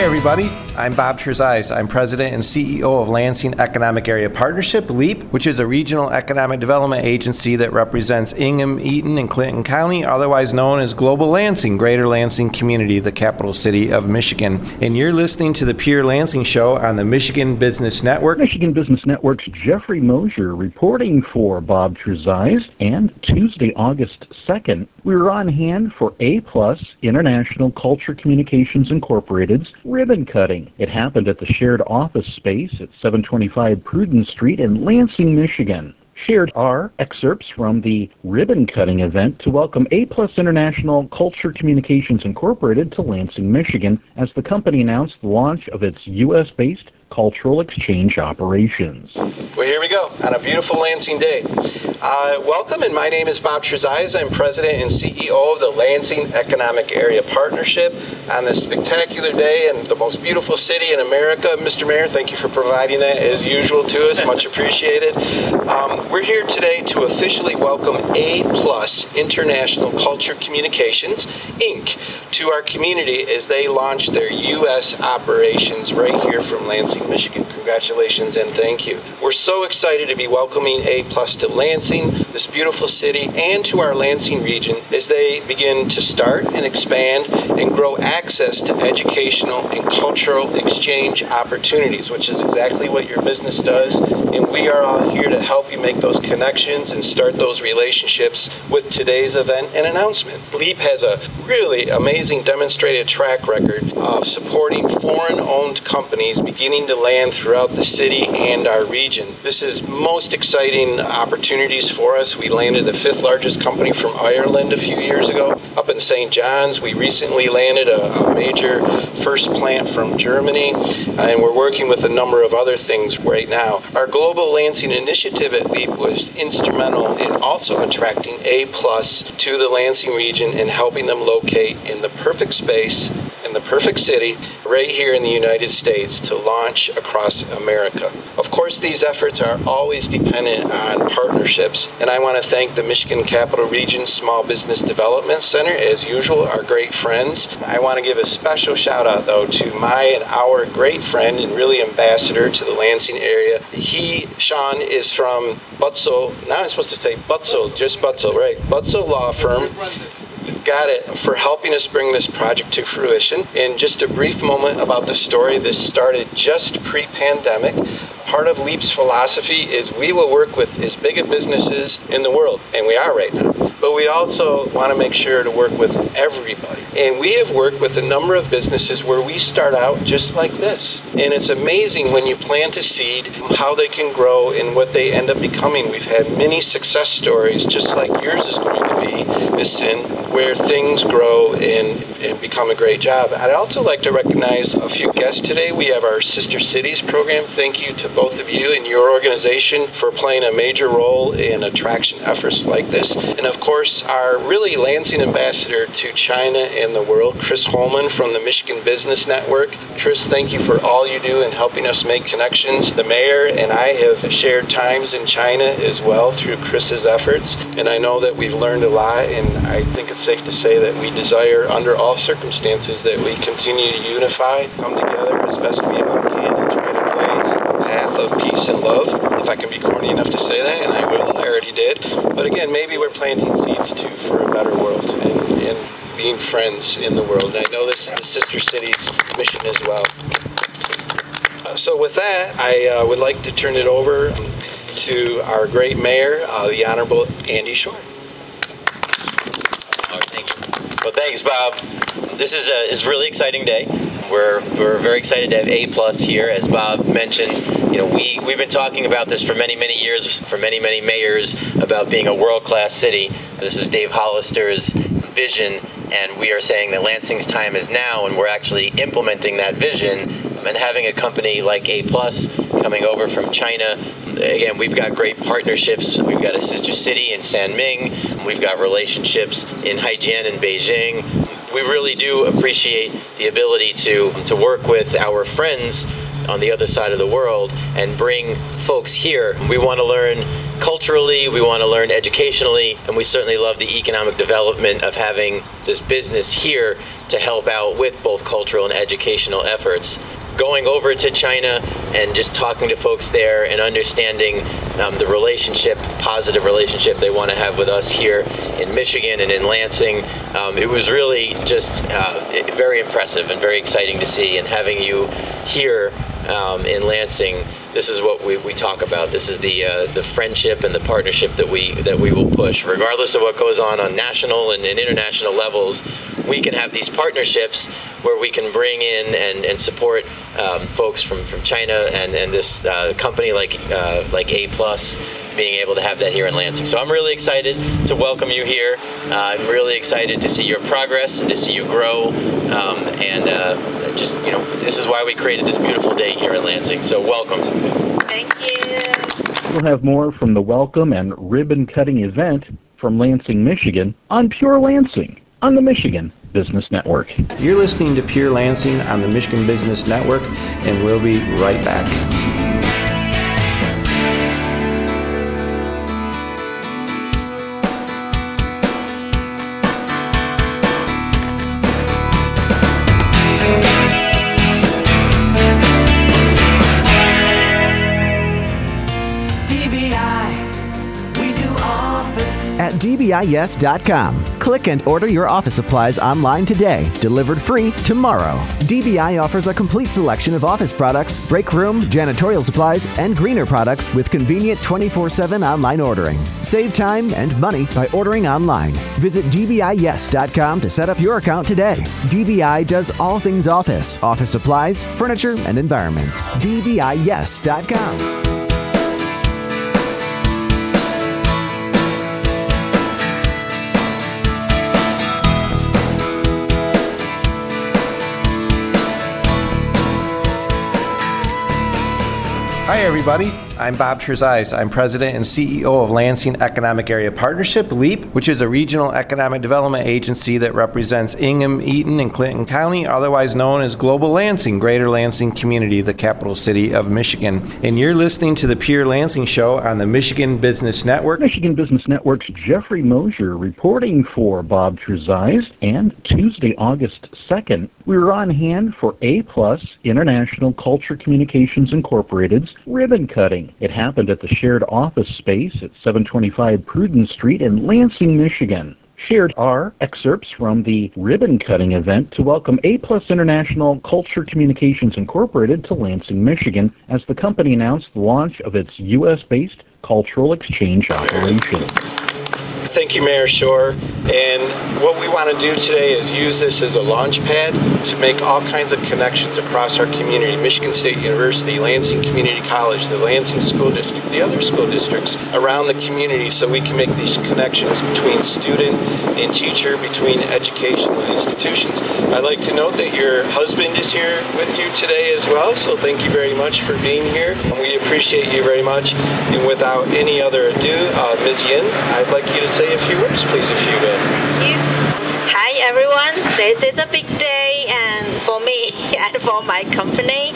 Everybody. I'm Bob Trezise. I'm president and CEO of Lansing Economic Area Partnership, LEAP, which is a regional economic development agency that represents Ingham, Eaton, and Clinton County, otherwise known as Global Lansing, Greater Lansing Community, the capital city of Michigan. And you're listening to the Pure Lansing Show on the Michigan Business Network. Michigan Business Network's Jeffrey Mosier reporting for Bob Trezise. And Tuesday, August 2nd, we were on hand for A Plus International Culture Communications Incorporated's ribbon cutting. It happened at the shared office space at 725 Pruden Street in Lansing, Michigan. Shared are excerpts from the ribbon cutting event to welcome A Plus International Culture Communications Incorporated to Lansing, Michigan, as the company announced the launch of its U.S. based cultural exchange operations. Well, here we go on a beautiful Lansing day. Uh, welcome, and my name is Bob Trezise. I'm president and CEO of the Lansing Economic Area Partnership on this spectacular day in the most beautiful city in America. Mr. Mayor, thank you for providing that as usual to us. Much appreciated. Um, we're here today to officially welcome A Plus International Culture Communications Inc. to our community as they launch their U.S. operations right here from Lansing. Lansing, Michigan. Congratulations and thank you. We're so excited to be welcoming A Plus to Lansing, this beautiful city, and to our Lansing region as they begin to start and expand and grow access to educational and cultural exchange opportunities, which is exactly what your business does. And we are all here to help you make those connections and start those relationships with today's event and announcement. LEAP has a really amazing demonstrated track record of supporting foreign owned companies beginning to land throughout the city and our region. This is most exciting opportunities for us. We landed the fifth largest company from Ireland a few years ago up in St. John's. We recently landed a, a major first plant from Germany, and we're working with a number of other things right now. Our Global Lansing initiative at LEAP was instrumental in also attracting A plus to the Lansing region and helping them locate in the perfect space in the perfect city right here in the United States to launch across America. Of course, these efforts are always dependent on partnerships, and I want to thank the Michigan Capital Region Small Business Development Center, as usual, our great friends. I want to give a special shout out, though, to my and our great friend and really ambassador to the Lansing area. He, Sean, is from Butzel. Now I'm supposed to say Butzel, just Butzel, right? Butzel Law Firm it for helping us bring this project to fruition. In just a brief moment about the story, this started just pre pandemic. Part of LEAP's philosophy is we will work with as big of businesses in the world, and we are right now. But we also want to make sure to work with everybody. And we have worked with a number of businesses where we start out just like this. And it's amazing when you plant a seed how they can grow and what they end up becoming. We've had many success stories, just like yours is going to be, Miss Sin, where things grow and, and become a great job. I'd also like to recognize a few guests today. We have our Sister Cities program. Thank you to both of you and your organization for playing a major role in attraction efforts like this. And of course, our really Lansing ambassador to China and the world, Chris Holman from the Michigan Business Network. Chris, thank you for all you do in helping us make connections. The mayor and I have shared times in China as well through Chris's efforts, and I know that we've learned a lot, and I think it's safe to say that we desire, under all circumstances, that we continue to unify, come together as best we can, and try to blaze a path of peace and love. If I can be corny enough to say that, and I will, I already did. But again, maybe we're planting seeds too for a better world and, and being friends in the world. And I know this is the Sister Cities mission as well. Uh, so, with that, I uh, would like to turn it over to our great mayor, uh, the Honorable Andy Schor. Well, thanks, Bob. This is a is really exciting day. We're we're very excited to have A plus here, as Bob mentioned. You know, we we've been talking about this for many many years, for many many mayors, about being a world class city. This is Dave Hollister's vision, and we are saying that Lansing's time is now, and we're actually implementing that vision. And having a company like A plus coming over from China again, we've got great partnerships. We've got a sister city in Sanming. We've got relationships in Haijian and Beijing. We really do appreciate the ability to to work with our friends on the other side of the world and bring folks here. We want to learn culturally, we want to learn educationally, and we certainly love the economic development of having this business here to help out with both cultural and educational efforts going over to China and just talking to folks there and understanding um, the relationship, positive relationship they want to have with us here in Michigan and in Lansing. Um, it was really just uh, very impressive and very exciting to see. And having you here um, in Lansing, this is what we, we talk about. This is the uh, the friendship and the partnership that we that we will push, regardless of what goes on on national and, and international levels. We can have these partnerships where we can bring in and, and support um, folks from, from China and, and this uh, company like uh, like A Plus being able to have that here in Lansing. So I'm really excited to welcome you here. Uh, I'm really excited to see your progress and to see you grow. Um, and uh, just, you know, this is why we created this beautiful day here in Lansing. So welcome. Thank you. We'll have more from the welcome and ribbon cutting event from Lansing, Michigan on Pure Lansing on the Michigan Business Network. You're listening to Pure Lansing on the Michigan Business Network, and we'll be right back. At dbiyes.com. Click and order your office supplies online today, delivered free tomorrow. DBI offers a complete selection of office products, break room, janitorial supplies, and greener products with convenient 24 7 online ordering. Save time and money by ordering online. Visit dbiyes.com to set up your account today. DBI does all things office, office supplies, furniture, and environments. dbiyes.com. Everybody. I'm Bob Trezise. I'm president and CEO of Lansing Economic Area Partnership, LEAP, which is a regional economic development agency that represents Ingham, Eaton, and Clinton County, otherwise known as Global Lansing, Greater Lansing Community, the capital city of Michigan. And you're listening to the Pure Lansing Show on the Michigan Business Network. Michigan Business Network's Jeffrey Mosier reporting for Bob Trezise. And Tuesday, August 2nd, we were on hand for A Plus International Culture Communications Incorporated's ribbon cutting. It happened at the shared office space at 725 Prudence Street in Lansing, Michigan. Shared are excerpts from the ribbon cutting event to welcome A Plus International Culture Communications Incorporated to Lansing, Michigan, as the company announced the launch of its U.S. based cultural exchange operation. Thank you, Mayor Schor. And what we want to do today is use this as a launch pad to make all kinds of connections across our community. Michigan State University, Lansing Community College, the Lansing School District, the other school districts around the community so we can make these connections between student and teacher, between educational institutions. I'd like to note that your husband is here with you today as well, so thank you very much for being here. We appreciate you very much. And without any other ado, uh, Ms. Yin, I'd like you to say a few words, please, if you you. Hi everyone. This is a big day and for me and for my company.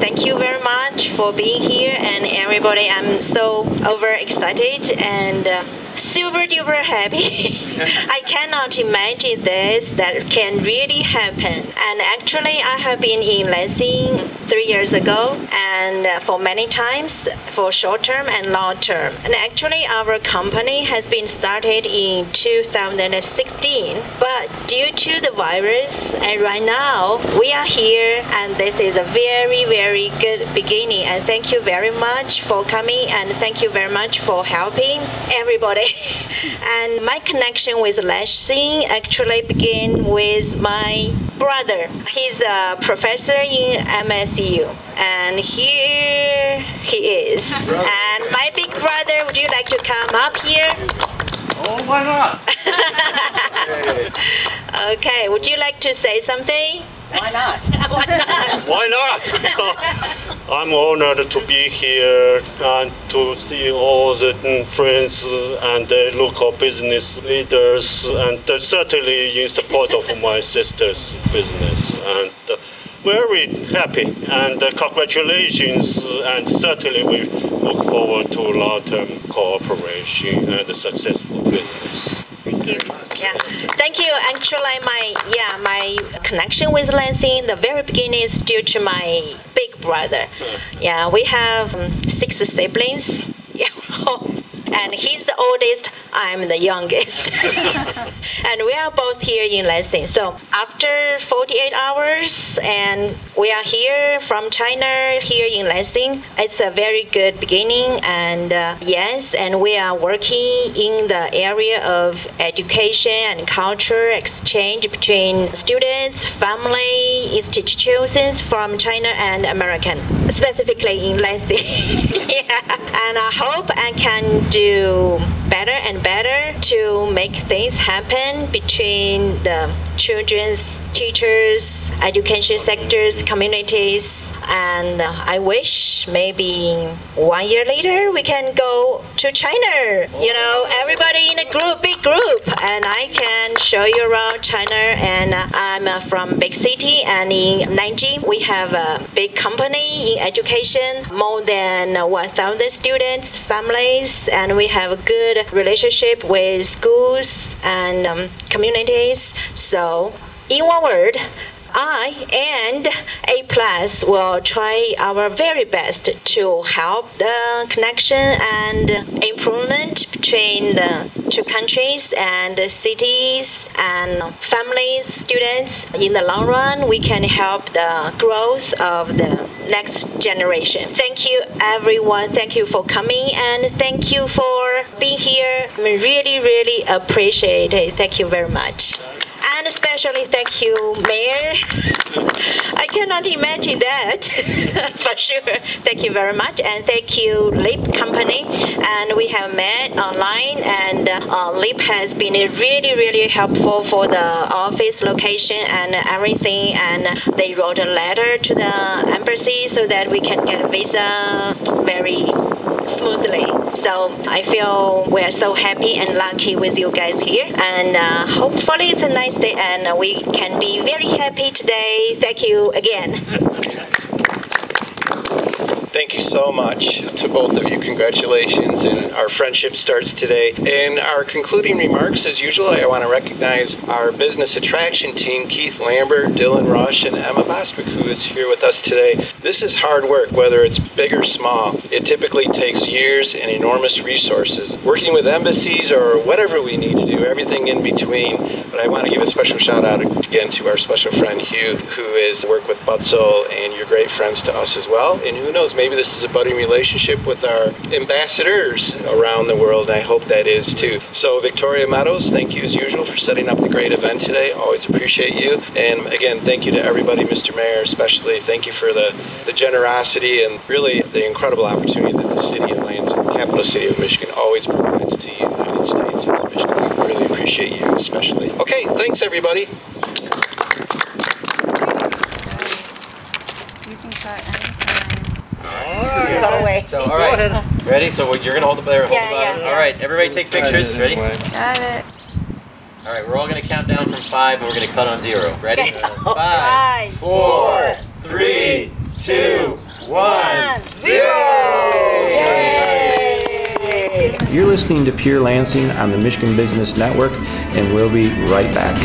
Thank you very much for being here and everybody. I'm so overexcited and uh, super duper happy. I cannot imagine this that can really happen. And actually, I have been in Lansing three years ago, and for many times for short term and long term. And actually, our company has been started in 2016, but due to the virus, and right now we are here, and this is a very very good beginning. And thank you very much for coming, and thank you very much for helping everybody. and my connection with Lansing actually began with my brother. He's a professor in MSU, and here he is. And my big brother, would you like to come up here? Oh, why not? Okay, would you like to say something? Why not? Why not? I'm honored to be here and to see all the friends and the local business leaders, and certainly in support of my sister's business. And uh, very happy and uh, congratulations. And certainly we look forward to long-term cooperation and successful business. Thank you. Yeah. Thank you. Actually, my yeah, my connection with Lansing, the very beginning is due to my big brother. Yeah, we have um, six siblings. Yeah. and he's the oldest. I'm the youngest. and we are both here in Lansing. So after 48 hours, and we are here from China, here in Lansing. It's a very good beginning. And uh, yes, and we are working in the area of education and culture exchange between students, family, institutions from China and American, specifically in Lansing. yeah. And I hope I can do better and better to make things happen between the children's teachers, education sectors, communities, and I wish maybe one year later we can go to China. You know, everybody in a group, big group, and I can show you around China. And I'm from big city, and in Nanjing we have a big company in education, more than 1,000 students, families, and we have a good relationship with schools and um, communities. So in one word, I and A Plus will try our very best to help the connection and improvement between the two countries and cities and families, students. In the long run, we can help the growth of the next generation. Thank you, everyone. Thank you for coming and thank you for being here. I really, really appreciate it. Thank you very much especially thank you, Mayor. I cannot imagine that for sure. Thank you very much, and thank you, Leap Company. And we have met online, and uh, Leap has been really, really helpful for the office location and everything. And they wrote a letter to the embassy so that we can get a visa very smoothly. So I feel we're so happy and lucky with you guys here, and uh, hopefully it's a nice day and we can be very happy today. Thank you again. Thank you so much to both of you. Congratulations. And our friendship starts today. In our concluding remarks, as usual, I want to recognize our business attraction team Keith Lambert, Dylan Rush, and Emma Bostwick, who is here with us today. This is hard work, whether it's big or small. It typically takes years and enormous resources. Working with embassies or whatever we need to do, everything in between. But I want to give a special shout out again to our special friend Hugh, who is work with Butzel, and you're great friends to us as well. And who knows, maybe this is a budding relationship with our ambassadors around the world, and I hope that is too. So, Victoria Meadows, thank you as usual for setting up the great event today. Always appreciate you. And again, thank you to everybody, Mr. Mayor, especially. Thank you for the, the generosity and really the incredible opportunity that the city of Lansing, capital city of Michigan, always provides to the United States and to Michigan. We really appreciate you, especially. Okay, thanks everybody. You can cut anytime. Go. So, all right. Ready? So you're gonna hold the there. Hold Yeah, the bottom. yeah, yeah. All right. Everybody take pictures. Ready? Got it. right. We're all gonna count down from five, and we're gonna cut on zero. Ready? Okay. Five, Five, four, three, two, one, Yay! You're listening to Pure Lansing on the Michigan Business Network, and we'll be right back.